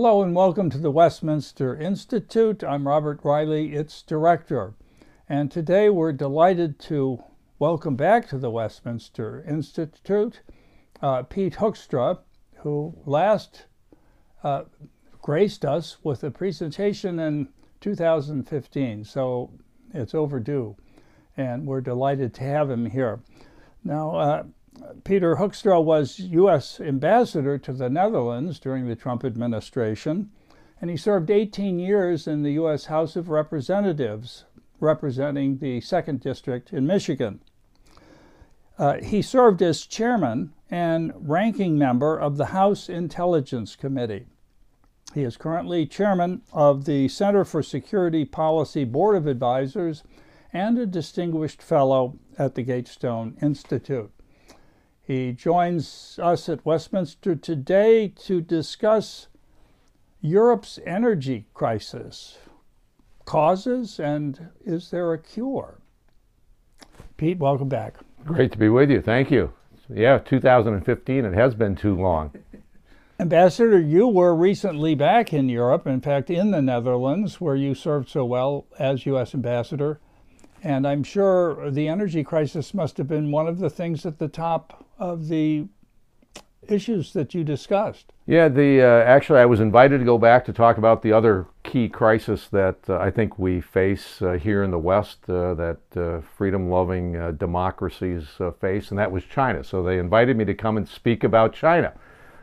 Hello and welcome to the Westminster Institute. I'm Robert Reilly, its director. And today we're delighted to welcome back to the Westminster Institute uh, Pete Hoekstra, who last uh, graced us with a presentation in 2015. So it's overdue. And we're delighted to have him here. Now, uh, Peter Hoekstra was U.S. ambassador to the Netherlands during the Trump administration, and he served 18 years in the U.S. House of Representatives, representing the 2nd District in Michigan. Uh, he served as chairman and ranking member of the House Intelligence Committee. He is currently chairman of the Center for Security Policy Board of Advisors and a distinguished fellow at the Gatestone Institute. He joins us at Westminster today to discuss Europe's energy crisis, causes, and is there a cure? Pete, welcome back. Great to be with you. Thank you. Yeah, 2015, it has been too long. Ambassador, you were recently back in Europe, in fact, in the Netherlands, where you served so well as U.S. Ambassador. And I'm sure the energy crisis must have been one of the things at the top of the issues that you discussed. Yeah, the uh, actually I was invited to go back to talk about the other key crisis that uh, I think we face uh, here in the West uh, that uh, freedom-loving uh, democracies face, and that was China. So they invited me to come and speak about China,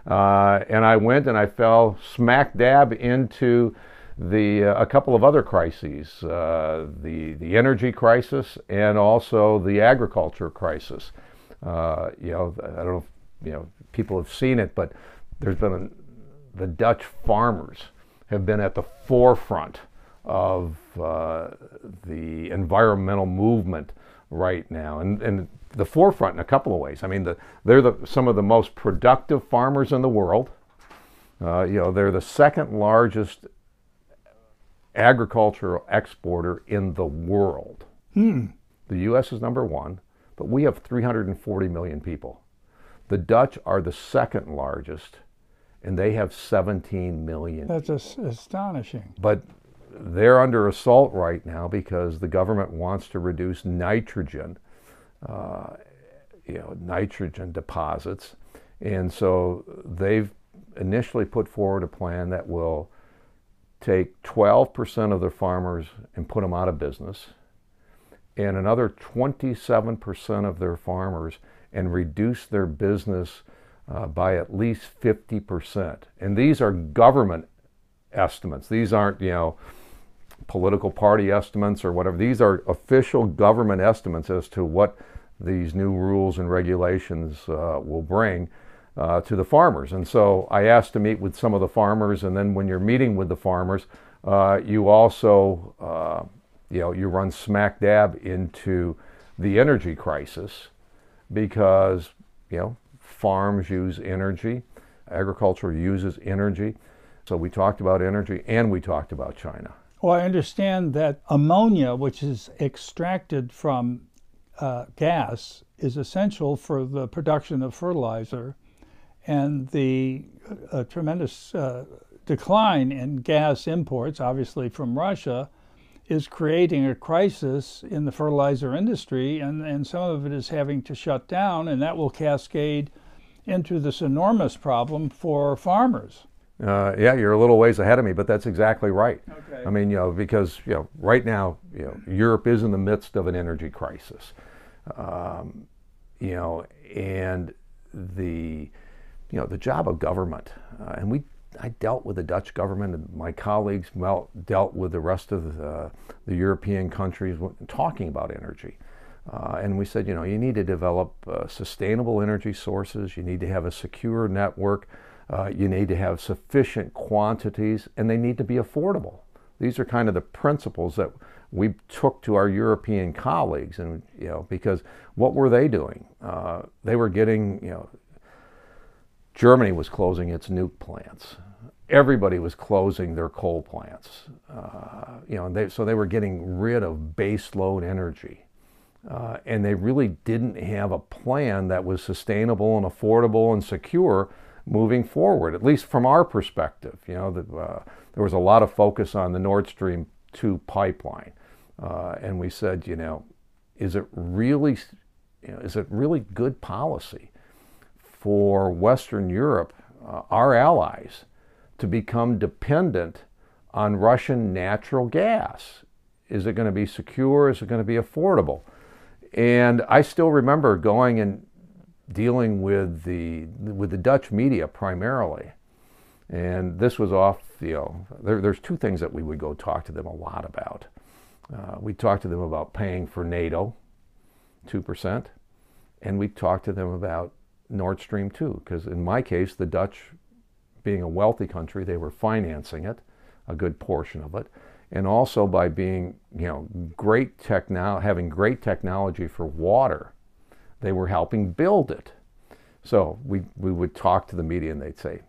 and I went and I fell smack dab into the uh, a couple of other crises, uh, the the energy crisis and also the agriculture crisis. Uh, you know, I don't know if you know people have seen it, but there's been a, the Dutch farmers have been at the forefront of uh, the environmental movement right now, and and the forefront in a couple of ways. I mean, the, they're the, some of the most productive farmers in the world. Uh, you know, they're the second largest agricultural exporter in the world. Hmm. The U.S. is number one, but we have 340 million people. The Dutch are the second largest, and they have 17 million. That's astonishing. But they're under assault right now because the government wants to reduce nitrogen, uh, you know, nitrogen deposits, and so they've initially put forward a plan that will take 12% of their farmers and put them out of business, and another 27% of their farmers and reduce their business uh, by at least 50%. And these are government estimates. These aren't, you know, political party estimates or whatever. These are official government estimates as to what these new rules and regulations uh, will bring uh, to the farmers. And so I asked to meet with some of the farmers, and then when you're meeting with the farmers, uh, you also, uh, you know, you run smack dab into the energy crisis because, you know, farms use energy, agriculture uses energy. So we talked about energy and we talked about China. Well, I understand that ammonia, which is extracted from uh, gas, is essential for the production of fertilizer and the uh, tremendous uh, decline in gas imports, obviously from Russia, is creating a crisis in the fertilizer industry, and, and some of it is having to shut down, and that will cascade into this enormous problem for farmers. Uh, yeah, you're a little ways ahead of me, but that's exactly right. Okay. I mean, you know, because you know, right now, you know, Europe is in the midst of an energy crisis, um, you know, and the you know, the job of government, uh, and we, I dealt with the Dutch government, and my colleagues dealt with the rest of the, the European countries talking about energy. Uh, and we said, you know, you need to develop uh, sustainable energy sources, you need to have a secure network, uh, you need to have sufficient quantities, and they need to be affordable. These are kind of the principles that we took to our European colleagues, and you know, because what were they doing? Uh, they were getting, you know, Germany was closing its nuke plants. Everybody was closing their coal plants. Uh, you know, they, so they were getting rid of base load energy. Uh, and they really didn't have a plan that was sustainable and affordable and secure moving forward, at least from our perspective. You know, the, uh, there was a lot of focus on the Nord Stream 2 pipeline. Uh, and we said, you know, is it really, you know, is it really good policy for Western Europe, uh, our allies, to become dependent on Russian natural gas? Is it going to be secure? Is it going to be affordable? And I still remember going and dealing with the with the Dutch media primarily. And this was off, you know, there, there's two things that we would go talk to them a lot about. Uh, we talked to them about paying for NATO, 2%, and we talked to them about Nord Stream 2, because in my case, the Dutch, being a wealthy country, they were financing it, a good portion of it and also by being, you know, great techno- having great technology for water, they were helping build it. So we, we would talk to the media and they'd say,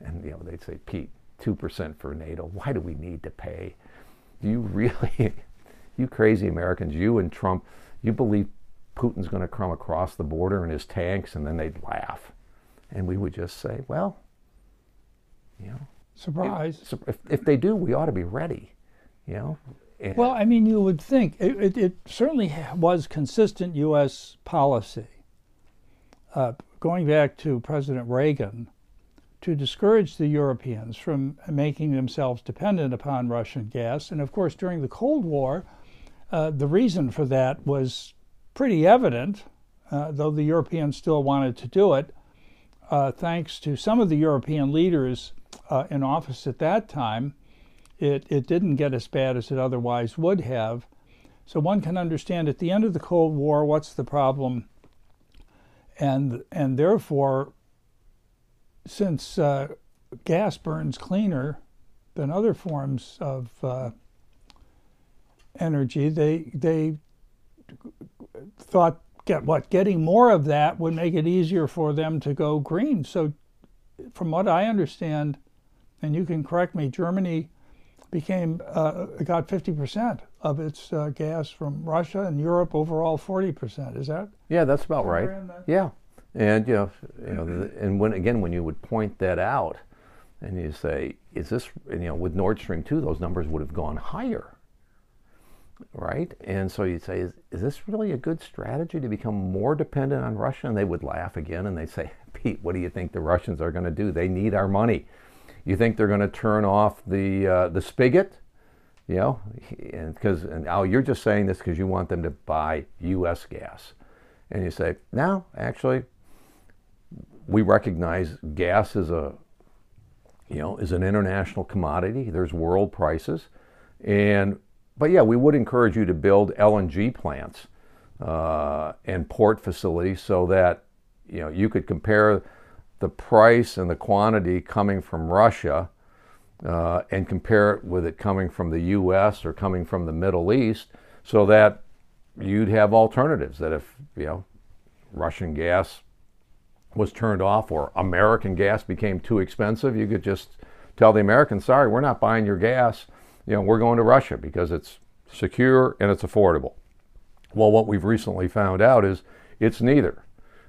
and you know, they'd say, Pete, 2% for NATO, why do we need to pay? Do you really, you crazy Americans, you and Trump, you believe Putin's going to come across the border in his tanks? And then they'd laugh. And we would just say, well, you know, surprise. If, if, if they do, we ought to be ready. You know. well, I mean, you would think it, it, it certainly was consistent U.S. policy. Uh, going back to President Reagan, to discourage the Europeans from making themselves dependent upon Russian gas. And of course, during the Cold War, uh, the reason for that was pretty evident, uh, though the Europeans still wanted to do it, uh, thanks to some of the European leaders uh, in office at that time it, it didn't get as bad as it otherwise would have. So one can understand at the end of the Cold War, what's the problem? And, and therefore, since uh, gas burns cleaner than other forms of uh, energy, they, they thought get what getting more of that would make it easier for them to go green. So, from what I understand, and you can correct me, Germany became uh, got 50% of its uh, gas from Russia and Europe overall 40%. Is that? Yeah, that's about right. Yeah, and you know, you know, and when again when you would point that out, and you say, is this you know with Nord Stream two those numbers would have gone higher, right? And so you'd say, is, is this really a good strategy to become more dependent on Russia? And they would laugh again and they say, Pete, what do you think the Russians are going to do? They need our money. You think they're going to turn off the uh, the spigot? You know, because and you're just saying this because you want them to buy U.S. gas, and you say no, actually, we recognize gas is a you know is an international commodity. There's world prices, and but yeah, we would encourage you to build LNG plants uh, and port facilities so that you know you could compare the price and the quantity coming from Russia uh, and compare it with it coming from the U.S. or coming from the Middle East, so that you'd have alternatives. That if you know Russian gas was turned off or American gas became too expensive, you could just tell the Americans, "Sorry, we're not buying your gas. You know, we're going to Russia because it's secure and it's affordable." Well, what we've recently found out is it's neither.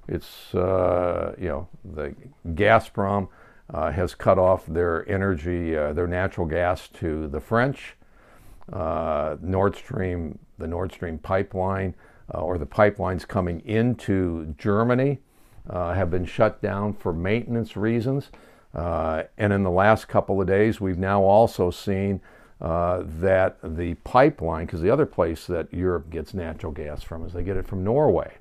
It's, uh, you know, the Gazprom uh, has cut off their energy, uh, their natural gas to the French. Uh, Nord Stream, the Nord Stream pipeline, uh, or the pipelines coming into Germany uh, have been shut down for maintenance reasons. and in the last couple of days, we've now also seen that the pipeline, because the other place that Europe gets natural gas from is they get it from Norway.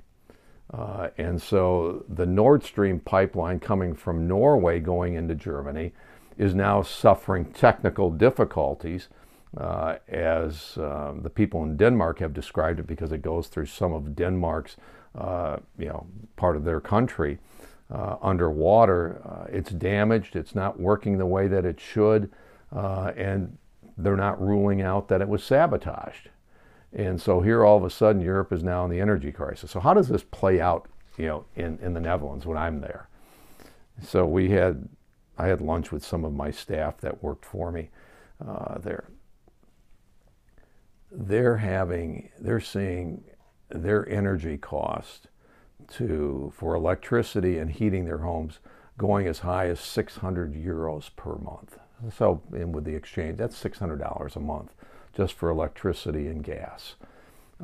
Uh, and so the Nord Stream pipeline coming from Norway going into Germany is now suffering technical difficulties uh, as uh, the people in Denmark have described it because it goes through some of Denmark's, uh, you know, part of their country uh, underwater. Uh, it's damaged, it's not working the way that it should, and they're not ruling out that it was sabotaged. And so here all of a sudden Europe is now in the energy crisis. So how does this play out, you know, in, in the Netherlands when I'm there? So we had, I had lunch with some of my staff that worked for me uh, there. They're having, they're seeing their energy cost to, for electricity and heating their homes going as high as 600 euros per month. So, and with the exchange, that's $600 a month just for electricity and gas.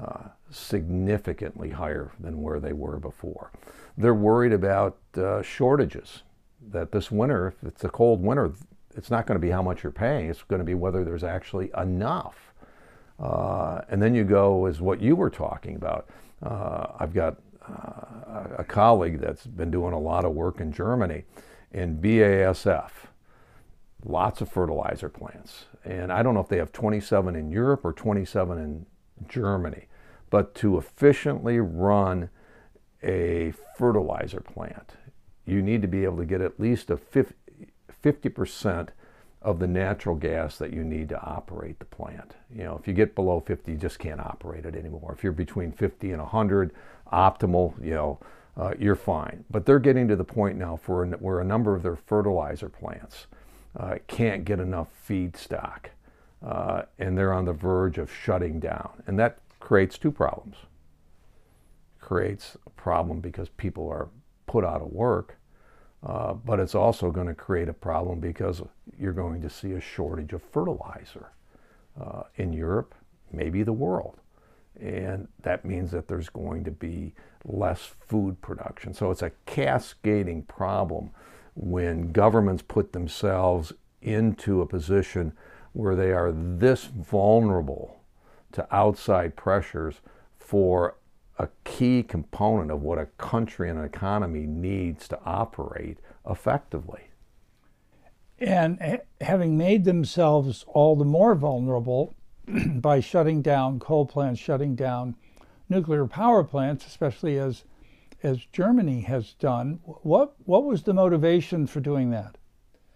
Uh, significantly higher than where they were before. They're worried about uh, shortages. That this winter, if it's a cold winter, it's not going to be how much you're paying. It's going to be whether there's actually enough. Uh, and then you go as what you were talking about. Uh, I've got uh, a colleague that's been doing a lot of work in Germany in BASF, lots of fertilizer plants. And I don't know if they have 27 in Europe or 27 in Germany. But to efficiently run a fertilizer plant, you need to be able to get at least a 50% of the natural gas that you need to operate the plant. You know, if you get below 50, you just can't operate it anymore. If you're between 50 and 100, optimal, you know, uh, you're fine. But they're getting to the point now for where a number of their fertilizer plants uh, can't get enough feedstock, uh, and they're on the verge of shutting down. And that creates two problems. Creates a problem because people are put out of work, uh, but it's also going to create a problem because you're going to see a shortage of fertilizer uh, in Europe, maybe the world. And that means that there's going to be less food production. So it's a cascading problem when governments put themselves into a position where they are this vulnerable to outside pressures for a key component of what a country and an economy needs to operate effectively. And having made themselves all the more vulnerable by shutting down coal plants, shutting down nuclear power plants, especially as as Germany has done, what what was the motivation for doing that?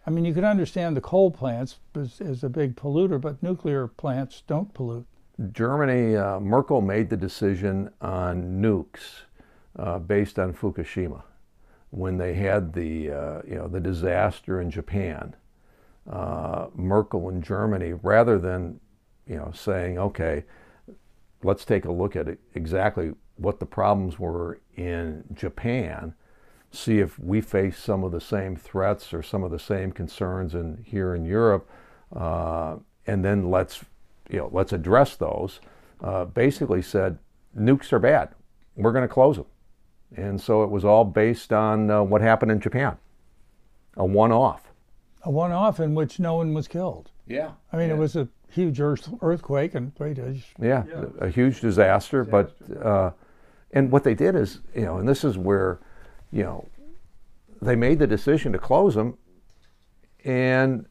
I mean, you can understand the coal plants as, as a big polluter, but nuclear plants don't pollute. Germany, uh, Merkel made the decision on nukes uh, based on Fukushima when they had the uh, you know the disaster in Japan. Uh, Merkel in Germany, rather than you know saying, okay, let's take a look at exactly what the problems were in Japan, see if we face some of the same threats or some of the same concerns in here in Europe, uh, and then let's you know, let's address those, uh, basically said nukes are bad. We're going to close them. And so it was all based on uh, what happened in Japan, a one off. A one off in which no one was killed. Yeah. I mean, yeah. it was a huge earth, earthquake and yeah, yeah, a huge disaster. disaster. But, uh, and what they did is, you know, and this is where, you know, they made the decision to close them and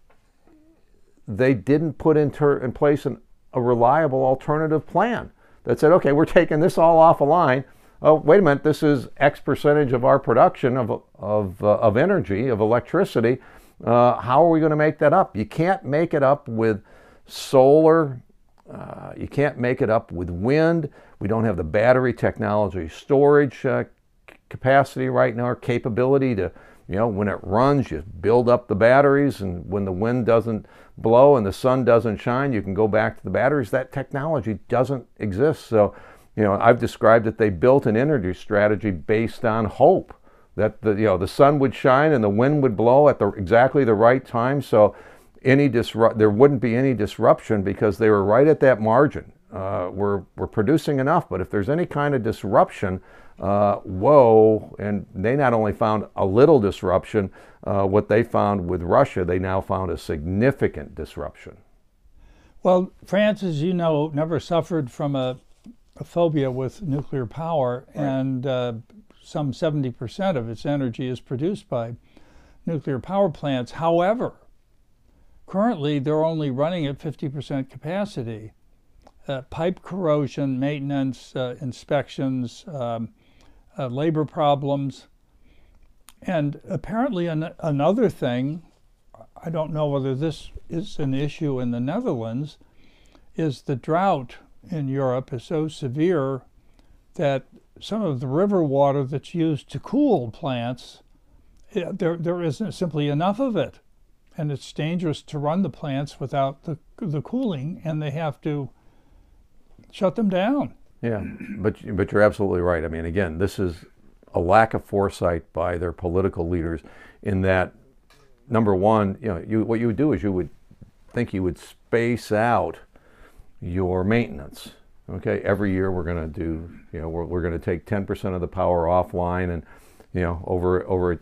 they didn't put in, in place an, a reliable alternative plan that said, okay, we're taking this all off a line. Oh, wait a minute, this is X percentage of our production of, of, uh, of energy, of electricity. Uh, how are we going to make that up? You can't make it up with solar. Uh, you can't make it up with wind. We don't have the battery technology storage uh, capacity right now, or capability to you know, when it runs, you build up the batteries, and when the wind doesn't blow and the sun doesn't shine, you can go back to the batteries. That technology doesn't exist. So, you know, I've described that they built an energy strategy based on hope that the you know the sun would shine and the wind would blow at the exactly the right time. So, any disrupt there wouldn't be any disruption because they were right at that margin. Uh, we're we're producing enough, but if there's any kind of disruption, uh, whoa, and they not only found a little disruption, uh, what they found with Russia, they now found a significant disruption. Well, France, as you know, never suffered from a, a phobia with nuclear power, right. and uh, some 70% of its energy is produced by nuclear power plants. However, currently they're only running at 50% capacity. Uh, pipe corrosion, maintenance, uh, inspections, um, uh, labor problems. And apparently, an- another thing, I don't know whether this is an issue in the Netherlands, is the drought in Europe is so severe that some of the river water that's used to cool plants, eh, there, there isn't simply enough of it. And it's dangerous to run the plants without the, the cooling, and they have to shut them down. Yeah, but but you're absolutely right. I mean, again, this is a lack of foresight by their political leaders in that number one, you know, you, what you would do is you would think you would space out your maintenance. Okay, every year we're going to do, you know, we're, we're going to take 10% of the power offline, and you know, over over a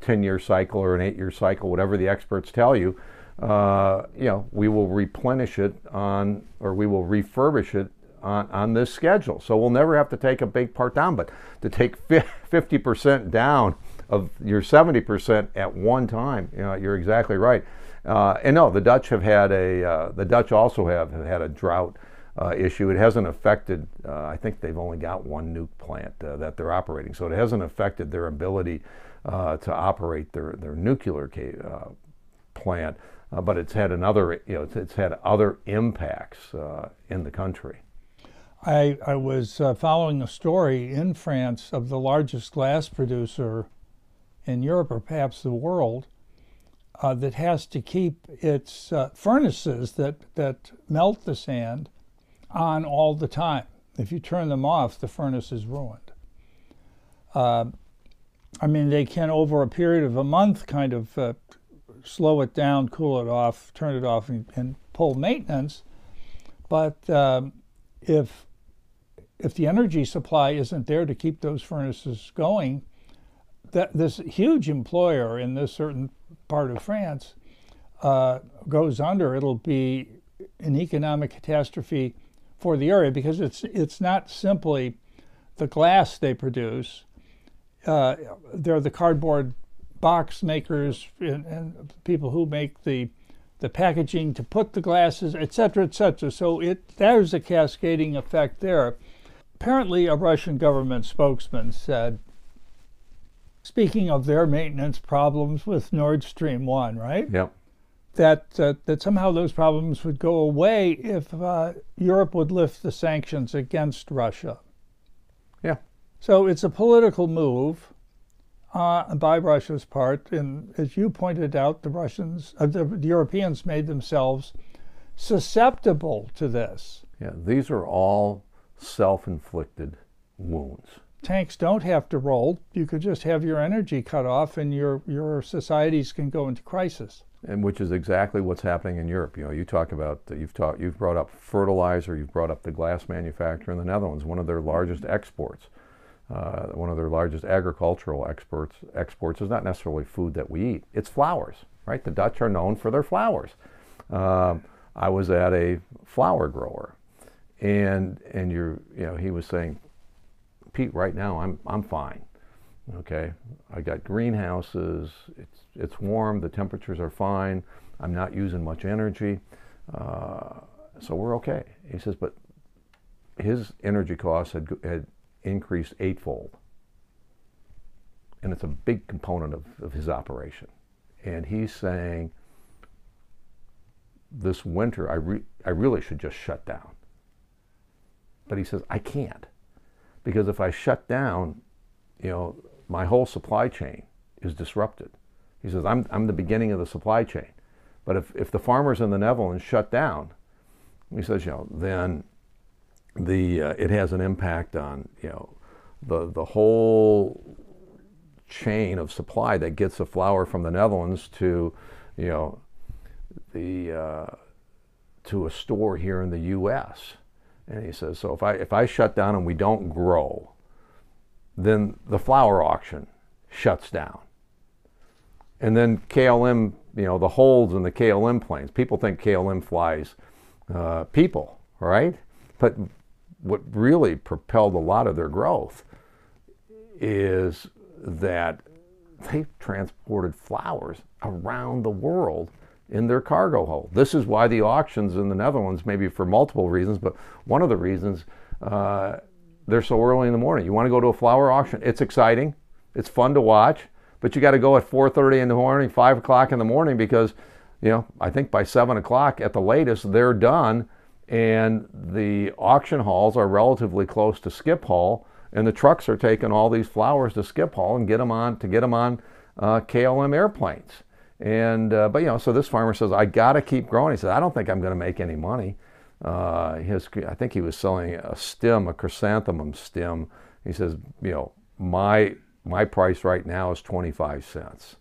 10-year cycle or an eight-year cycle, whatever the experts tell you, uh, you know, we will replenish it on, or we will refurbish it on, on this schedule. So we'll never have to take a big part down, but to take 50% down of your 70% at one time, you know, you're exactly right. Uh, and no, the Dutch have had a, uh, the Dutch also have, have had a drought uh, issue. It hasn't affected, uh, I think they've only got one nuke plant uh, that they're operating, so it hasn't affected their ability uh, to operate their, their nuclear ca- plant. but it's had another, you know, it's, it's had other impacts in the country. I, I was uh, following a story in France of the largest glass producer in Europe or perhaps the world uh, that has to keep its uh, furnaces that, that melt the sand on all the time. If you turn them off, the furnace is ruined. Uh, I mean, they can, over a period of a month, kind of uh, slow it down, cool it off, turn it off, and, and pull maintenance. But um, if if the energy supply isn't there to keep those furnaces going, that this huge employer in this certain part of France uh, goes under. It'll be an economic catastrophe for the area because it's it's not simply the glass they produce. Uh, they're the cardboard box makers and, and, people who make the the packaging to put the glasses, etc., cetera, et cetera. So it there's a cascading effect there. Apparently, a Russian government spokesman said, speaking of their maintenance problems with Nord Stream 1, right? Yep. That, uh, that somehow those problems would go away if uh, Europe would lift the sanctions against Russia. Yeah. So it's a political move uh, by Russia's part. And as you pointed out, the Russians, uh, the, the Europeans made themselves susceptible to this. Yeah, these are all self inflicted wounds. Tanks don't have to roll. You could just have your energy cut off and your, your societies can go into crisis. And which is exactly what's happening in Europe. You know, you talk about you've talked you've brought up fertilizer, you've brought up the glass manufacturer in the Netherlands, one of their largest exports. Uh, one of their largest agricultural exports exports is not necessarily food that we eat; it's flowers. Right? The Dutch are known for their flowers. Um, I was at a flower grower and and you're you know he was saying Pete right now I'm I'm fine okay I got greenhouses it's it's warm the temperatures are fine I'm not using much energy uh, so we're okay he says but his energy costs had had increased eightfold and it's a big component of, of his operation and he's saying this winter I, re- I really should just shut down but he says, I can't. Because if I shut down, you know, my whole supply chain is disrupted. He says, I'm, I'm the beginning of the supply chain. But if, if the farmers in the Netherlands shut down, he says, you know, then the, uh, it has an impact on, you know, the, the whole chain of supply that gets the flower from the Netherlands to, you know, the, uh, to a store here in the U.S. And he says, so if I, if I shut down and we don't grow, then the flower auction shuts down. And then KLM, you know, the holds in the KLM planes. People think KLM flies uh, people, right? But what really propelled a lot of their growth is that they transported flowers around the world in their cargo hold. This is why the auctions in the Netherlands, maybe for multiple reasons, but one of the reasons uh, they're so early in the morning. You want to go to a flower auction? It's exciting, it's fun to watch, but you got to go at 4:30 in the morning, 5 o'clock in the morning because, you know, I think by 7 o'clock at the latest they're done, and the auction halls are relatively close to Schiphol, and the trucks are taking all these flowers to Schiphol and get them on to get them on uh, KLM airplanes. And uh, but you know, so this farmer says, I got to keep growing. He said, I don't think I'm going to make any money. Uh, his, I think he was selling a stem, a chrysanthemum stem. He says, you know, my my price right now is 25 cents.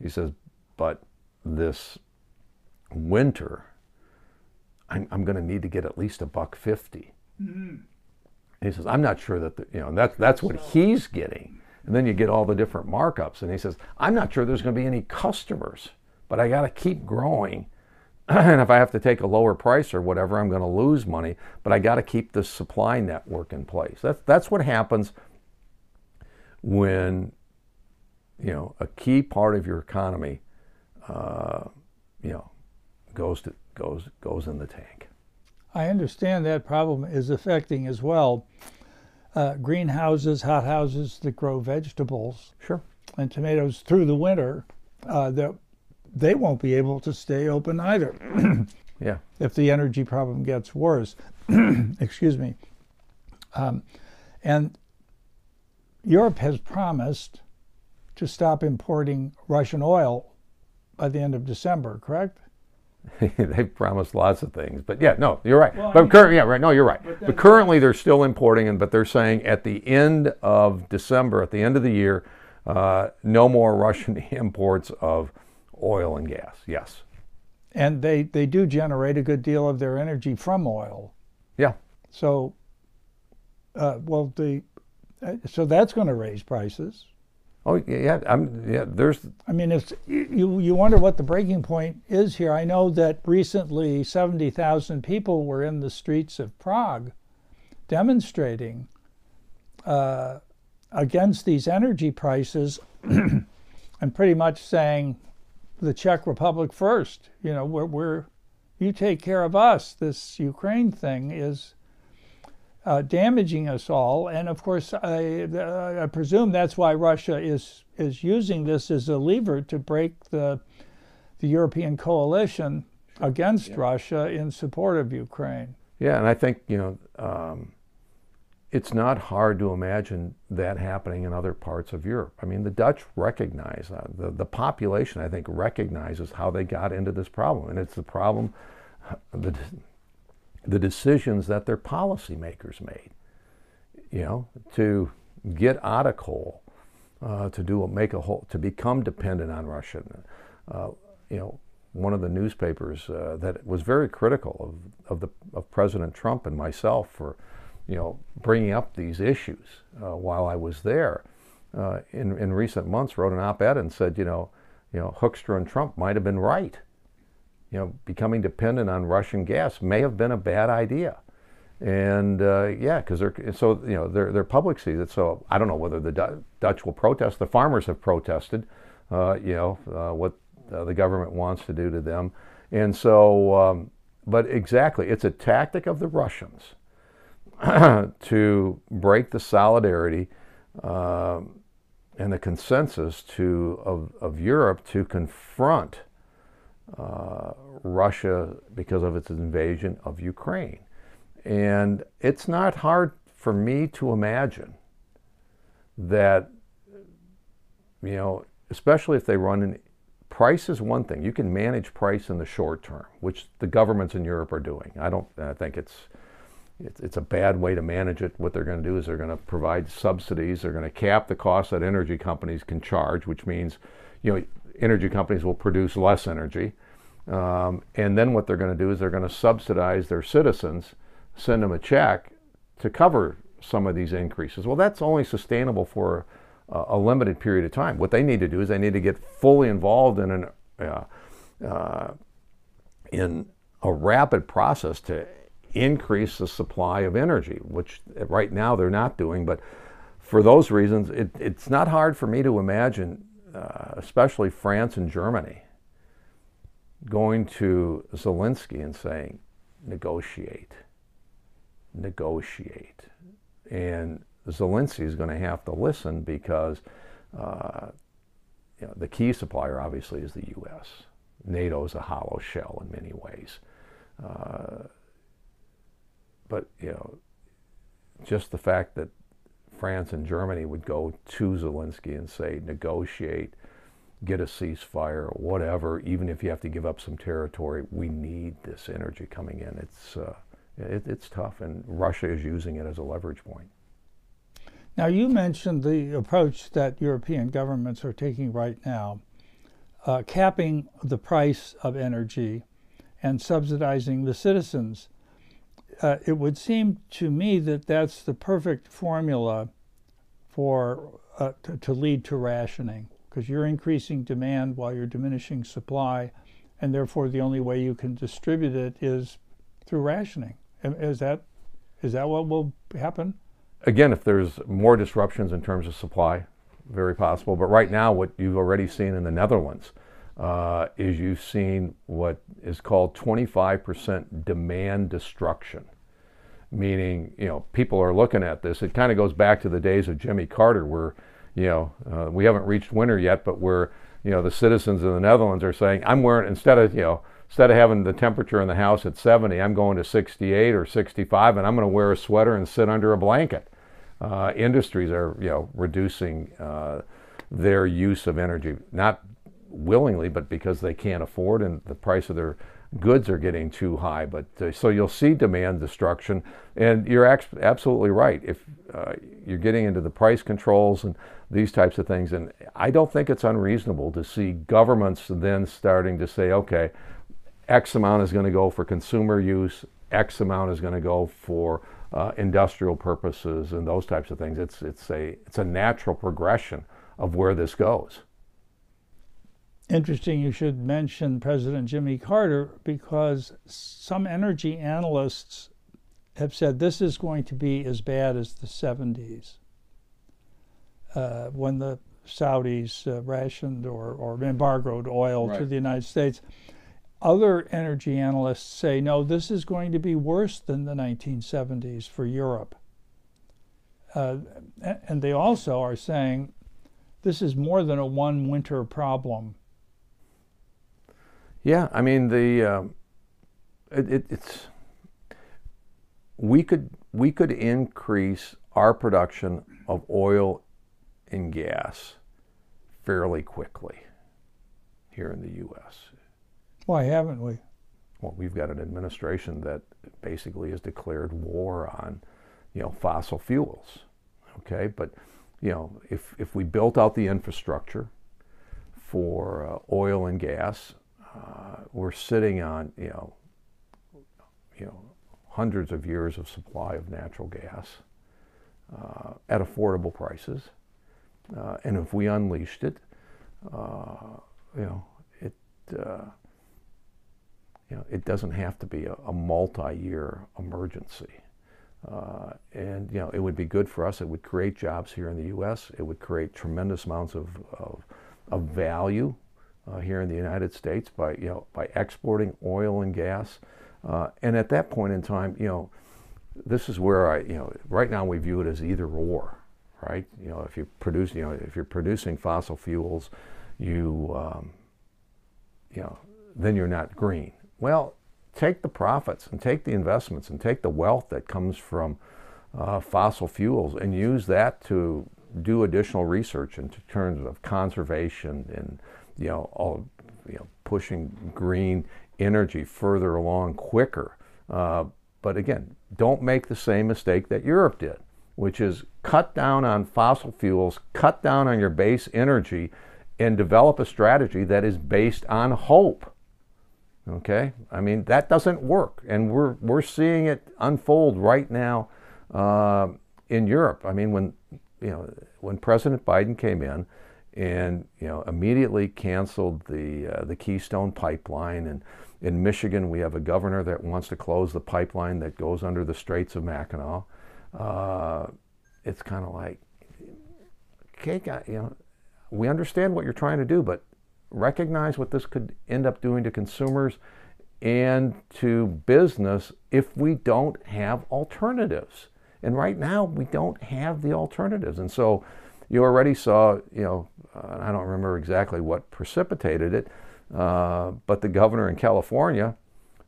He says, but this winter, I'm, I'm going to need to get at least a buck 50. Mm-hmm. He says, I'm not sure that, the, you know, that's, that's what he's getting. And then you get all the different markups. And he says, I'm not sure there's going to be any customers, but I got to keep growing. and if I have to take a lower price or whatever, I'm going to lose money. But I got to keep the supply network in place. That's, that's what happens when you know a key part of your economy uh, you know goes to goes goes in the tank. I understand that problem is affecting as well uh, greenhouses, hothouses that grow vegetables, sure, and tomatoes through the winter. Uh, that they won't be able to stay open either. yeah. If the energy problem gets worse, excuse me. Um, and Europe has promised to stop importing Russian oil by the end of December, correct? They've promised lots of things, but yeah, no, you're right. Well, but currently, yeah, right. No, you're right. But, but currently, they're still importing, and but they're saying at the end of December, at the end of the year, uh, no more Russian imports of oil and gas. Yes. And they they do generate a good deal of their energy from oil. Yeah. So, uh, well, the uh, so that's going to raise prices. Oh yeah, I'm, yeah. There's. I mean, it's you. You wonder what the breaking point is here. I know that recently, seventy thousand people were in the streets of Prague, demonstrating uh, against these energy prices, and pretty much saying, "The Czech Republic first. You know, we're, we're you take care of us. This Ukraine thing is uh, damaging us all. And of course, I, I, presume that's why Russia is is using this as a lever to break the the European coalition against yeah. Russia in support of Ukraine. Yeah, and I think you know um, it's not hard to imagine that happening in other parts of Europe. I mean, the Dutch recognize uh, the the population. I think recognizes how they got into this problem, and it's the problem. The, the decisions that their policymakers made. You know, to get out of coal, uh, to do a, make a whole, to become dependent on Russia. Uh, you know, one of the newspapers uh, that was very critical of, of the of President Trump and myself for, you know, bringing up these issues uh, while I was there. Uh, in in recent months, wrote an op-ed and said, you know, you know, Hoekstra and Trump might have been right you know, becoming dependent on Russian gas may have been a bad idea. And uh, yeah, because they're so you know their their public sees it. So I don't know whether the D- Dutch will protest. The farmers have protested. Uh, you know uh, what uh, the government wants to do to them, and so. Um, but exactly, it's a tactic of the Russians to break the solidarity um, and the consensus to of, of Europe to confront uh, Russia because of its invasion of Ukraine. And it's not hard for me to imagine that, you know, especially if they run in price is one thing. You can manage price in the short term, which the governments in Europe are doing. I don't I think it's it's, it's a bad way to manage it. What they're going to do is they're going to provide subsidies. They're going to cap the cost that energy companies can charge, which means, you know, energy companies will produce less energy. Um, and then what they're going to do is they're going to subsidize their citizens, send them a check to cover some of these increases. Well, that's only sustainable for a, limited period of time. What they need to do is they need to get fully involved in an uh, uh, in a rapid process to increase the supply of energy, which right now they're not doing. But for those reasons, it, it's not hard for me to imagine, uh, especially France and Germany, going to Zelensky and saying, negotiate, negotiate. And Zelensky is going to have to listen because uh, you know, the key supplier obviously is the U.S. NATO is a hollow shell in many ways. Uh, but, you know, just the fact that France and Germany would go to Zelensky and say, negotiate, get a ceasefire, whatever, even if you have to give up some territory, we need this energy coming in. It's, uh, it, it's tough, and Russia is using it as a leverage point. Now, you mentioned the approach that European governments are taking right now, uh, capping the price of energy and subsidizing the citizens. Uh, it would seem to me that that's the perfect formula for uh, to, to lead to rationing because you're increasing demand while you're diminishing supply, and therefore the only way you can distribute it is through rationing. Is that is that what will happen? Again, if there's more disruptions in terms of supply, very possible. But right now, what you've already seen in the Netherlands uh, is you've seen what is called 25% demand destruction. Meaning, you know, people are looking at this. It kind of goes back to the days of Jimmy Carter, where, you know, uh, we haven't reached winter yet, but where, you know, the citizens of the Netherlands are saying, I'm wearing, instead of, you know, instead of having the temperature in the house at 70, I'm going to 68 or 65, and I'm going to wear a sweater and sit under a blanket. Uh, industries are, you know, reducing uh, their use of energy, not willingly, but because they can't afford and the price of their goods are getting too high. But uh, so you'll see demand destruction, and you're absolutely right. If uh, you're getting into the price controls and these types of things, and I don't think it's unreasonable to see governments then starting to say, okay, X amount is going to go for consumer use, X amount is going to go for uh, industrial purposes, and those types of things. It's it's a it's a natural progression of where this goes. Interesting you should mention President Jimmy Carter because some energy analysts have said this is going to be as bad as the 70s uh, when the Saudis uh, rationed or, or embargoed oil right. to the United States. Other energy analysts say, no, this is going to be worse than the 1970s for Europe. Uh, and they also are saying this is more than a one winter problem yeah, I mean the um, it, it, it's we could we could increase our production of oil and gas fairly quickly here in the U.S. Why haven't we? Well, we've got an administration that basically has declared war on, you know, fossil fuels. Okay, but you know, if if we built out the infrastructure for uh, oil and gas, uh, we're sitting on, you know, you know, hundreds of years of supply of natural gas uh, at affordable prices. Uh, and if we unleashed it, uh, you know, it, uh, you know, it doesn't have to be a, a multi-year emergency. Uh, and you know, it would be good for us. It would create jobs here in the U.S. It would create tremendous amounts of, of, of value uh, here in the United States by you know by exporting oil and gas. Uh, and at that point in time, you know, this is where I you know right now we view it as either or, right? You know, if you produce you know if you're producing fossil fuels, you um, you know then you're not green. Well, take the profits and take the investments and take the wealth that comes from uh, fossil fuels and use that to do additional research in terms of conservation and you know, all, you know, pushing green energy further along quicker. Uh, but again, don't make the same mistake that Europe did, which is cut down on fossil fuels, cut down on your base energy, and develop a strategy that is based on hope. Okay, I mean that doesn't work, and we're we're seeing it unfold right now uh, in Europe. I mean, when you know when President Biden came in, and you know immediately canceled the uh, the Keystone pipeline. And in Michigan, we have a governor that wants to close the pipeline that goes under the Straits of Mackinac. Uh, it's kind of like, okay, you know, we understand what you're trying to do, but recognize what this could end up doing to consumers and to business if we don't have alternatives. And right now, we don't have the alternatives. And so you already saw, you know, uh, I don't remember exactly what precipitated it, uh, but the governor in California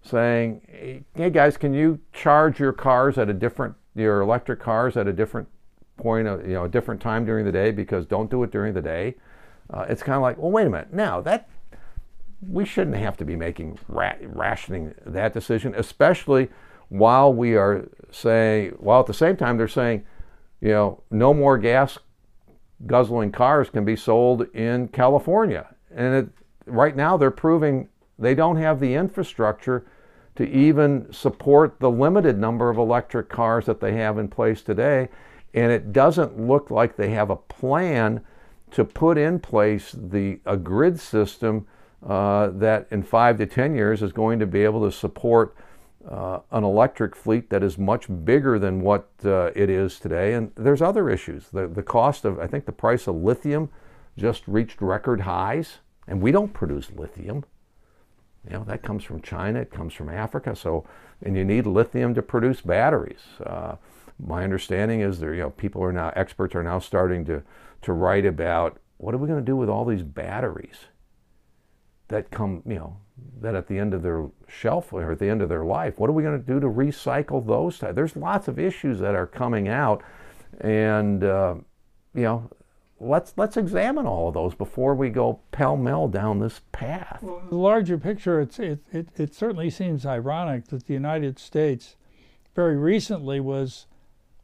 saying, "Hey guys, can you charge your cars at a different, your electric cars at a different point, of, you know, a different time during the day because don't do it during the day." Uh, it's kind of like, well, wait a minute, now that we shouldn't have to be making ra- rationing that decision, especially while we are saying, while at the same time they're saying you know, no more gas guzzling cars can be sold in California. And it, right now they're proving they don't have the infrastructure to even support the limited number of electric cars that they have in place today. And it doesn't look like they have a plan to put in place the a grid system uh, that in five to ten years is going to be able to support uh, an electric fleet that is much bigger than what uh, it is today. And there's other issues. The, the cost of, I think the price of lithium just reached record highs, and we don't produce lithium. You know, that comes from China, it comes from Africa. So, and you need lithium to produce batteries. Uh, my understanding is there, you know, people are now, experts are now starting to, to write about what are we going to do with all these batteries that come, you know, that at the end of their shelf or at the end of their life, what are we going to do to recycle those? There's lots of issues that are coming out, and uh, you know, let's let's examine all of those before we go pell mell down this path. Well, the larger picture, it, it, it certainly seems ironic that the United States very recently was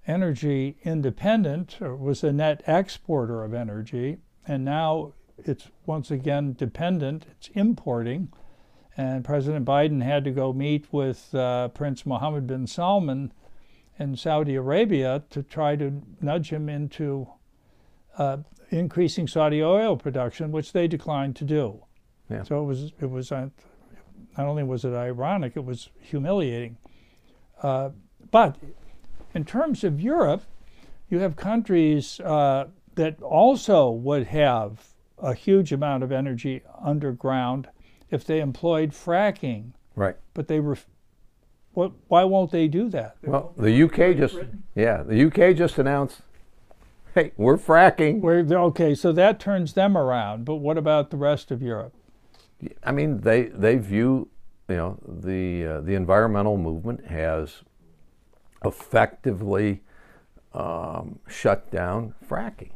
energy independent or was a net exporter of energy, and now it's once again dependent, it's importing. And President Biden had to go meet with uh, Prince Mohammed bin Salman in Saudi Arabia to try to nudge him into uh, increasing Saudi oil production, which they declined to do. Yeah. So it was it was uh, not only was it ironic, it was humiliating. Uh, but in terms of Europe, you have countries uh, that also would have a huge amount of energy underground if they employed fracking. Right. But they were. What, why won't they do that? Well, the UK just yeah, the UK just announced, hey, we're fracking. We're, okay, so that turns them around. But what about the rest of Europe? I mean, they they view you know the uh, the environmental movement has effectively um, shut down fracking.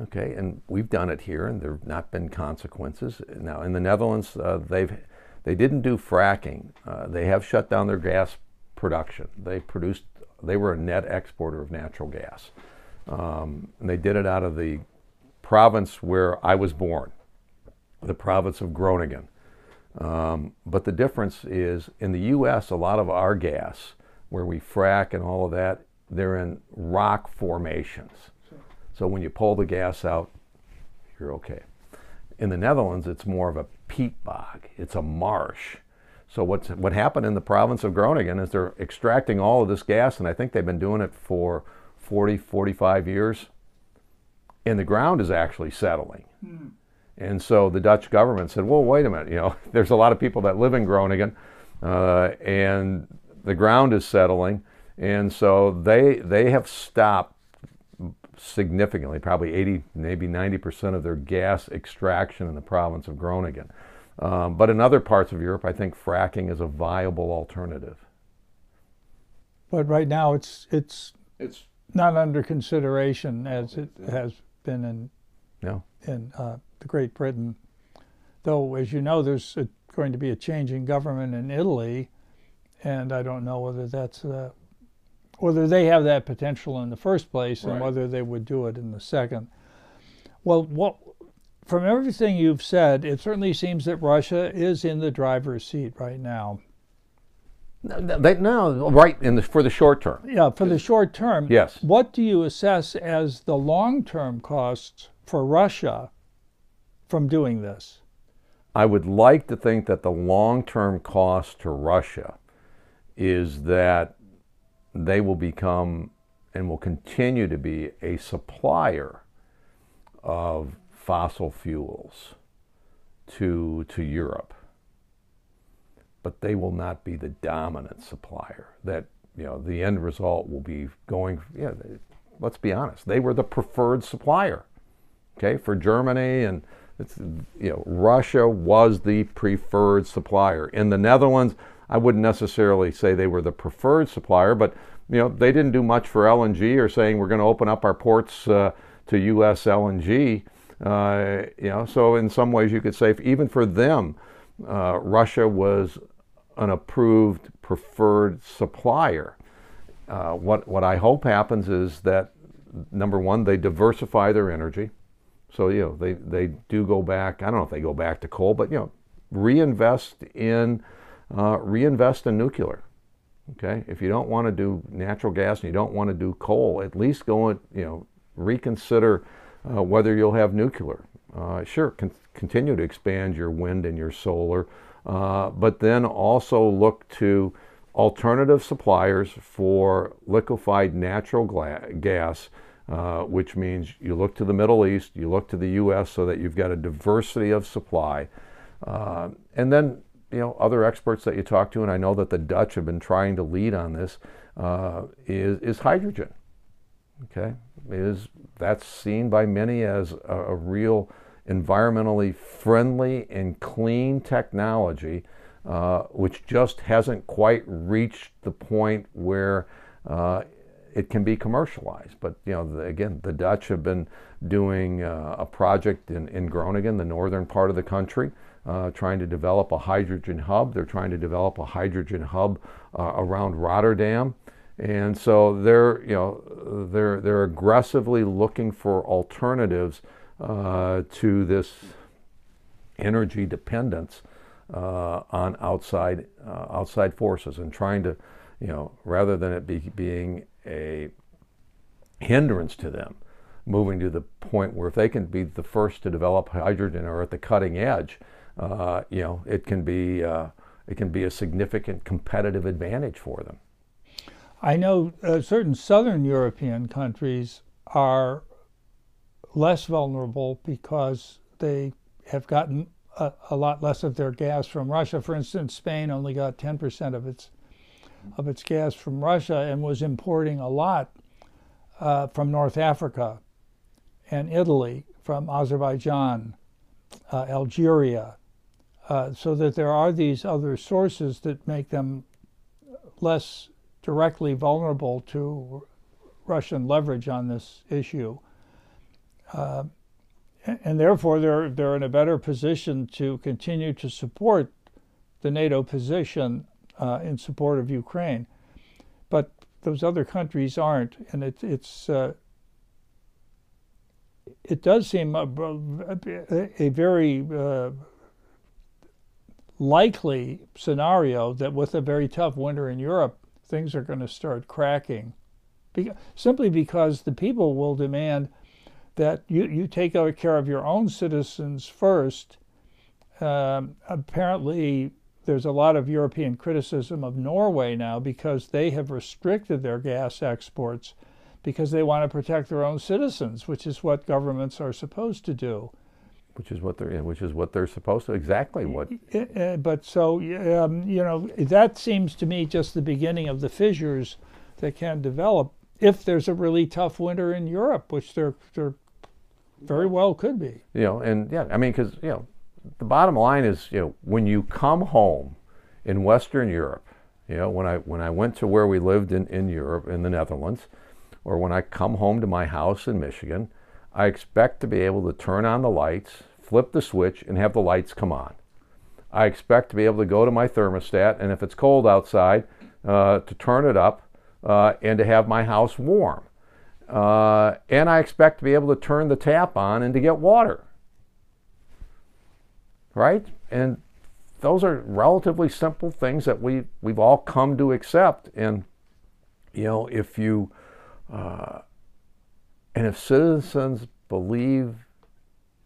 Okay, and we've done it here, and there have not been consequences. Now, in the Netherlands, uh, they've they didn't do fracking. Uh, they have shut down their gas production. They produced. They were a net exporter of natural gas, um, and they did it out of the province where I was born, the province of Groningen. Um, but the difference is in the U.S., a lot of our gas, where we frack and all of that, they're in rock formations. So when you pull the gas out, you're okay. In the Netherlands, it's more of a peat bog. It's a marsh. So what's, what happened in the province of Groningen is they're extracting all of this gas, and I think they've been doing it for 40, 45 years. And the ground is actually settling. Mm. And so the Dutch government said, well, wait a minute, you know, there's a lot of people that live in Groningen, uh, and the ground is settling. And so they, they have stopped significantly, probably 80, maybe 90% of their gas extraction in the province of Groningen. Um, but in other parts of Europe, I think fracking is a viable alternative. But right now, it's it's it's not under consideration as it has been in no. in uh, the Great Britain. Though, as you know, there's a, going to be a change in government in Italy, and I don't know whether that's uh, whether they have that potential in the first place and whether they would do it in the second. Well, what, from everything you've said, it certainly seems that Russia is in the driver's seat right now. No, they, no right in the, for the short term. Yeah, for the short term. Yes. What do you assess as the long-term costs for Russia from doing this? I would like to think that the long-term cost to Russia is that they will become and will continue to be a supplier of fossil fuels to, to Europe. But they will not be the dominant supplier. That, you know, the end result will be going, yeah, let's be honest, they were the preferred supplier, okay, for Germany and, you know, Russia was the preferred supplier. In the Netherlands, I wouldn't necessarily say they were the preferred supplier, but you know they didn't do much for LNG or saying we're going to open up our ports uh, to U.S. LNG. Uh, you know, so in some ways you could say even for them, uh, Russia was an approved preferred supplier. Uh, what what I hope happens is that number one, they diversify their energy. So you know they they do go back. I don't know if they go back to coal, but you know reinvest in uh, reinvest in nuclear. Okay, if you don't want to do natural gas and you don't want to do coal, at least go and you know reconsider uh, whether you'll have nuclear. Uh, sure, con- continue to expand your wind and your solar, uh, but then also look to alternative suppliers for liquefied natural gas uh, which means you look to the Middle East, you look to the U.S. so that you've got a diversity of supply. Uh, and then, you know, other experts that you talk to, and I know that the Dutch have been trying to lead on this, uh, is, is hydrogen. Okay, is that's seen by many as a, a real environmentally friendly and clean technology, uh, which just hasn't quite reached the point where uh, it can be commercialized. But you know, the, again, the Dutch have been doing uh, a project in, in Groningen, the northern part of the country, uh, trying to develop a hydrogen hub. They're trying to develop a hydrogen hub uh, around Rotterdam, and so they're you know they're they're aggressively looking for alternatives uh, to this energy dependence uh, on outside uh, outside forces and trying to you know rather than it be being a hindrance to them moving to the point where if they can be the first to develop hydrogen or at the cutting edge, uh, you know, it can be uh, it can be a significant competitive advantage for them. I know uh, certain southern European countries are less vulnerable because they have gotten a, a lot less of their gas from Russia. For instance, Spain only got 10% of its of its gas from Russia and was importing a lot uh, from North Africa and Italy, from Azerbaijan, uh, Algeria, uh, so that there are these other sources that make them less directly vulnerable to Russian leverage on this issue. Uh, and therefore, they're, they're in a better position to continue to support the NATO position uh, in support of Ukraine. But those other countries aren't, and it, it's uh, it does seem a, a very uh, likely scenario that with a very tough winter in Europe, things are going to start cracking, Be- simply because the people will demand that you, you take care of your own citizens first. Um, apparently, there's a lot of European criticism of Norway now because they have restricted their gas exports because they want to protect their own citizens, which is what governments are supposed to do. Which is what they're which is what they're supposed to exactly what. But so um, you know that seems to me just the beginning of the fissures that can develop if there's a really tough winter in Europe, which there there very well could be. You know, and yeah, I mean, because you know, the bottom line is, you know, when you come home in Western Europe, you know, when I when I went to where we lived in, in Europe, in the Netherlands, or when I come home to my house in Michigan, I expect to be able to turn on the lights, flip the switch, and have the lights come on. I expect to be able to go to my thermostat, and if it's cold outside, uh, to turn it up uh, and to have my house warm. Uh, and I expect to be able to turn the tap on and to get water right? And those are relatively simple things that we we've all come to accept. And you know, if you uh, and if citizens believe,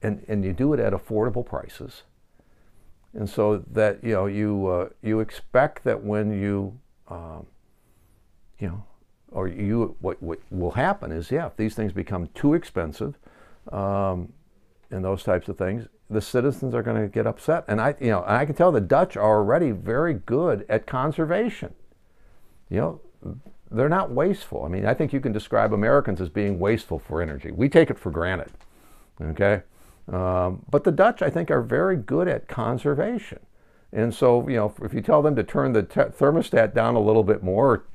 and and you do it at affordable prices, and so that you know you uh, you expect that when you um, you know or you what, what will happen is yeah if these things become too expensive um, and those types of things the citizens are going to get upset. And I, you know, I can tell the Dutch are already very good at conservation. You know, they're not wasteful. I mean, I think you can describe Americans as being wasteful for energy. We take it for granted. Okay, um, but the Dutch, I think, are very good at conservation. And so, you know, if you tell them to turn the thermostat down a little bit more,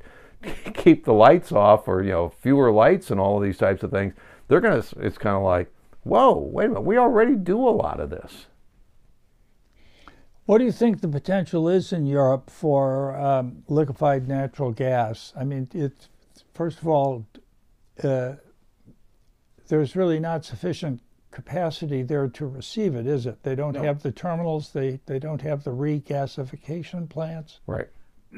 keep the lights off, or you know, fewer lights and all of these types of things, they're gonna. It's kind of like, whoa, wait a minute, we already do a lot of this. What do you think the potential is in Europe for um, liquefied natural gas? I mean, it's first of all, uh, there's really not sufficient capacity there to receive it, is it? They don't No. have the terminals, they, they don't have the regasification plants. Right.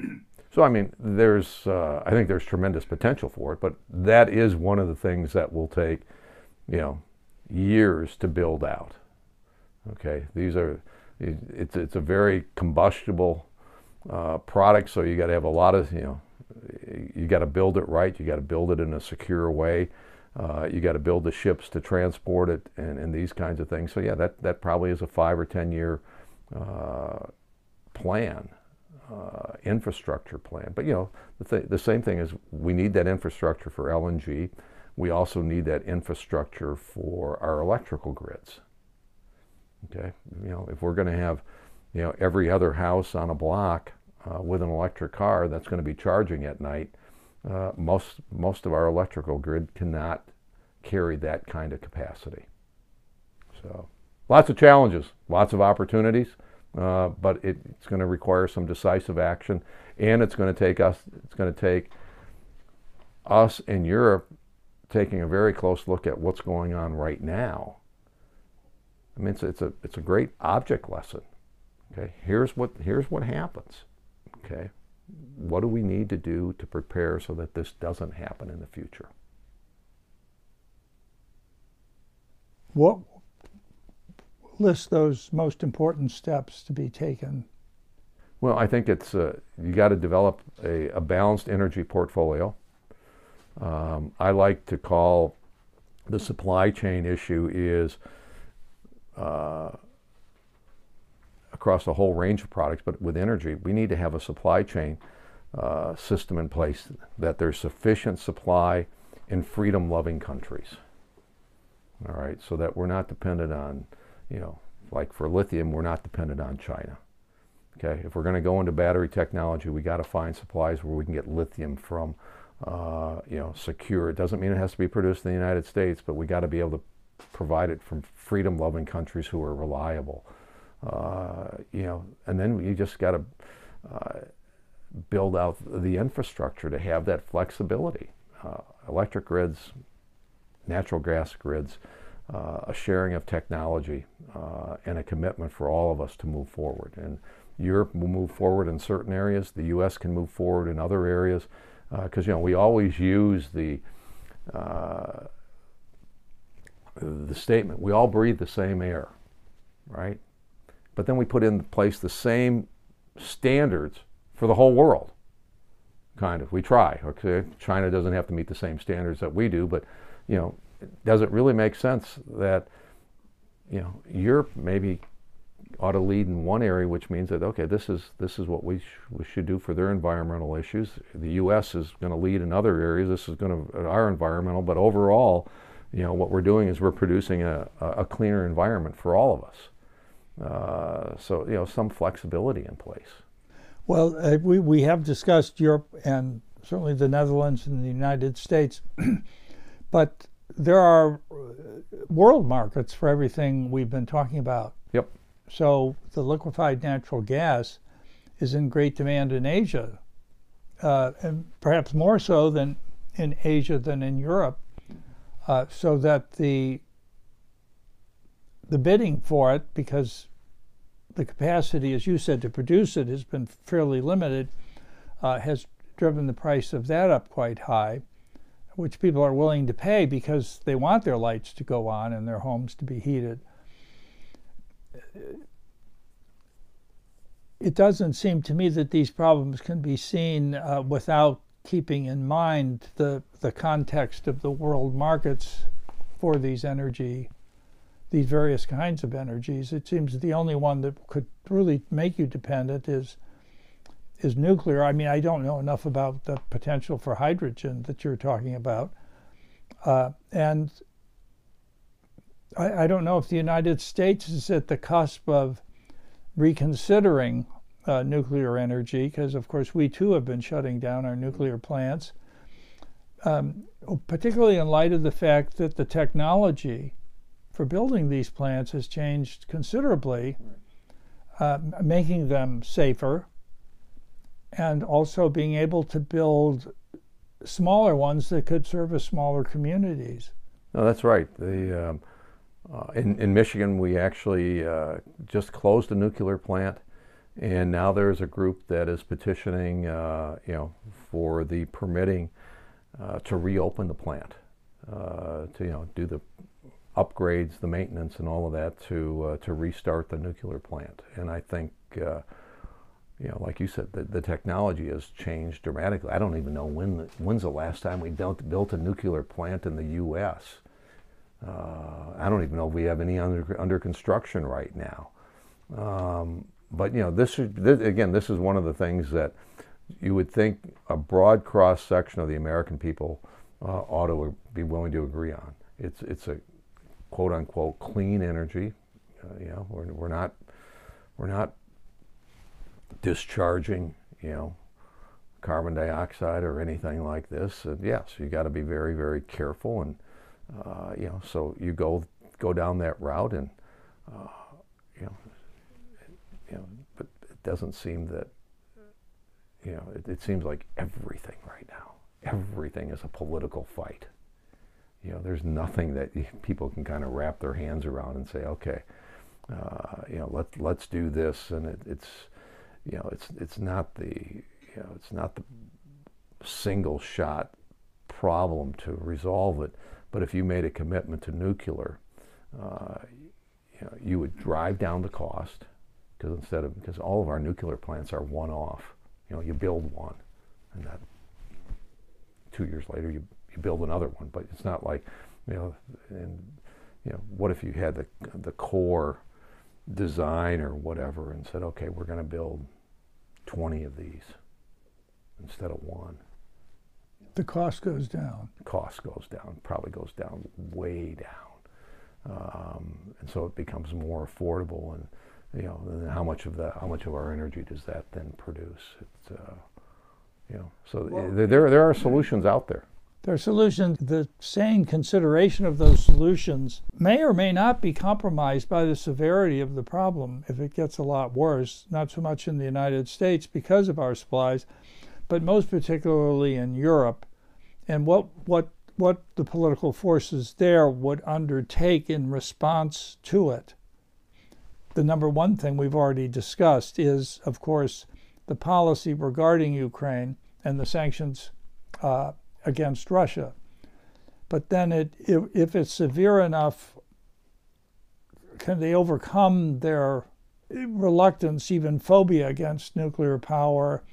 So I mean, there's uh, I think there's tremendous potential for it, but that is one of the things that will take, you know, years to build out. Okay, these are it's it's a very combustible uh, product, so you got to have a lot of you know, you got to build it right, you got to build it in a secure way. Uh, you got to build the ships to transport it and, and these kinds of things. So yeah, that, that probably is a five or ten year uh, plan uh, infrastructure plan. But you know, the, th- the same thing is we need that infrastructure for LNG. We also need that infrastructure for our electrical grids. Okay, you know, if we're going to have, you know, every other house on a block uh, with an electric car that's going to be charging at night, uh, most most of our electrical grid cannot carry that kind of capacity. So, lots of challenges, lots of opportunities. Uh, but it, it's going to require some decisive action, and it's going to take us. It's going to take us in Europe taking a very close look at what's going on right now. I mean, it's, it's a it's a great object lesson. Okay, here's what here's what happens. Okay, what do we need to do to prepare so that this doesn't happen in the future? What list those most important steps to be taken? Well, I think it's uh, you got to develop a, a, balanced energy portfolio. Um, I like to call the supply chain issue is uh, across a whole range of products, but with energy, we need to have a supply chain uh, system in place that there's sufficient supply in freedom-loving countries. All right, so that we're not dependent on you know, like for lithium, we're not dependent on China. Okay, if we're going to go into battery technology, we got to find supplies where we can get lithium from, uh, you know, secure. It doesn't mean it has to be produced in the United States, but we got to be able to provide it from freedom-loving countries who are reliable. Uh, you know, and then you just got to uh, build out the infrastructure to have that flexibility. Uh, electric grids, natural gas grids uh, a sharing of technology uh, and a commitment for all of us to move forward. And Europe will move forward in certain areas. The U.S. can move forward in other areas because uh, you know we always use the uh, the statement we all breathe the same air, right? But then we put in place the same standards for the whole world. Kind of, we try. Okay, China doesn't have to meet the same standards that we do, but you know does it really make sense that you know Europe maybe ought to lead in one area, which means that okay, this is this is what we, sh- we should do for their environmental issues. The U.S. is going to lead in other areas. This is going to our environmental, but overall, you know what we're doing is we're producing a, a cleaner environment for all of us. Uh, so you know some flexibility in place. Well, uh, we we have discussed Europe and certainly the Netherlands and the United States, but there are uh, world markets for everything we've been talking about. Yep. So the liquefied natural gas is in great demand in Asia, uh, and perhaps more so than in Asia than in Europe. Uh, so that the the bidding for it, because the capacity, as you said, to produce it has been fairly limited, uh, has driven the price of that up quite high which people are willing to pay because they want their lights to go on and their homes to be heated. It doesn't seem to me that these problems can be seen uh, without keeping in mind the, the context of the world markets for these energy, these various kinds of energies. It seems the only one that could really make you dependent is is nuclear. I mean, I don't know enough about the potential for hydrogen that you're talking about. Uh, and I, I, don't know if the United States is at the cusp of reconsidering uh, nuclear energy, because of course we too have been shutting down our nuclear plants, um, particularly in light of the fact that the technology for building these plants has changed considerably, uh, making them safer and also being able to build smaller ones that could service smaller communities. No, that's right. The, um, uh, in, in Michigan, we actually uh, just closed a nuclear plant, and now there's a group that is petitioning, uh, you know, for the permitting uh, to reopen the plant, uh, to you know do the upgrades, the maintenance, and all of that to uh, to restart the nuclear plant. And I think, you know, like you said, the, the technology has changed dramatically. I don't even know when the, when's the last time we built a nuclear plant in the U.S. Uh, I don't even know if we have any under under construction right now. Um, but you know, this, is, this again, this is one of the things that you would think a broad cross section of the American people uh, ought to be willing to agree on. It's it's a quote unquote clean energy. Uh, you know, we're, we're not we're not discharging you know carbon dioxide or anything like this. And yes, you got to be very very careful and uh, you know so you go go down that route and uh, you know you know but it doesn't seem that you know, it, it seems like everything right now, everything is a political fight. You know, there's nothing that people can kind of wrap their hands around and say, okay, uh, you know, let's let's do this, and it, it's, you know, it's it's not the, you know, it's not the single shot problem to resolve it. But if you made a commitment to nuclear, uh, you know, you would drive down the cost because instead of because all of our nuclear plants are one off. You know, you build one, and that two years later you, you build another one. But it's not like, you know, and you know, what if you had the the core design or whatever and said, okay, we're going to build 20 of these instead of one. The cost goes down. Cost goes down, probably goes down way down. Um, and so it becomes more affordable and you know, and how much of that, how much of our energy does that then produce? It's, uh, you know, so well, there, there are solutions out there. There are solutions. The sane consideration of those solutions may or may not be compromised by the severity of the problem if it gets a lot worse, not so much in the United States because of our supplies, but most particularly in Europe. And what, what, what the political forces there would undertake in response to it the number one thing we've already discussed is, of course, the policy regarding Ukraine and the sanctions uh, against Russia. But then, it, if, if it's severe enough, can they overcome their reluctance, even phobia against nuclear power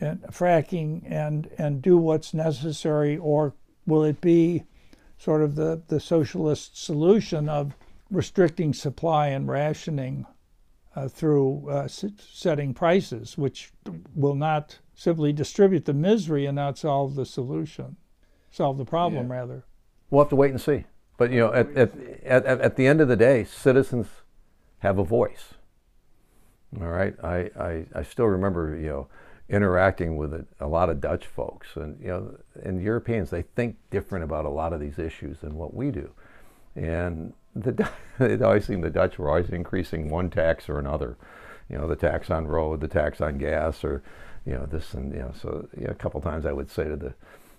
and fracking, and and do what's necessary, or will it be sort of the the socialist solution of restricting supply and rationing uh, through uh, setting prices, which will not simply distribute the misery and not solve the solution, solve the problem, yeah. rather. We'll have to wait and see. But, you know, at, at, at, at the end of the day, citizens have a voice. All right. I, I, I still remember, you know, interacting with a, a, lot of Dutch folks and, you know, and Europeans, they think different about a lot of these issues than what we do. And the, it always seemed the Dutch were always increasing one tax or another. You know, the tax on road, the tax on gas, or you know this and you know. So you know, a couple times I would say to the,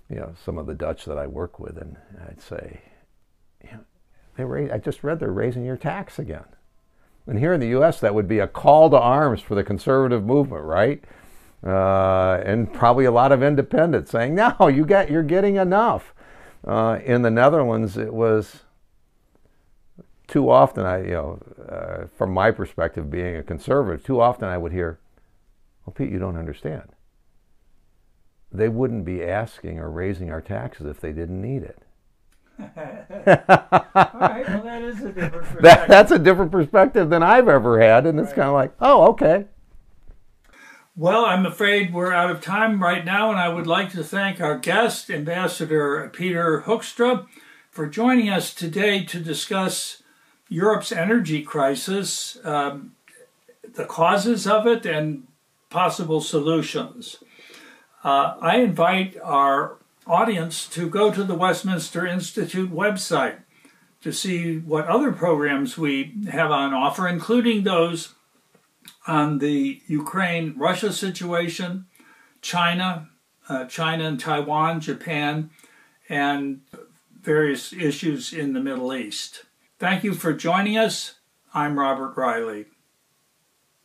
you know, some of the Dutch that I work with, and I'd say, you know, they raise, I just read they're raising your tax again. And here in the U.S., that would be a call to arms for the conservative movement, right? Uh, and probably a lot of independents saying, "No, you get, you're getting enough." Uh, in the Netherlands, it was too often I, you know, uh, from my perspective, being a conservative, too often I would hear, "Well, Pete, you don't understand. They wouldn't be asking or raising our taxes if they didn't need it." All right, well, that is a different perspective. That, that's a different perspective than I've ever had, and it's right. kind of like, oh, okay. Well, I'm afraid we're out of time right now, and I would like to thank our guest, Ambassador Peter Hoekstra, for joining us today to discuss Europe's energy crisis, um, the causes of it, and possible solutions. Uh, I invite our audience to go to the Westminster Institute website to see what other programs we have on offer, including those on the Ukraine Russia situation, China, uh, China and Taiwan, Japan, and various issues in the Middle East. Thank you for joining us. I'm Robert Reilly.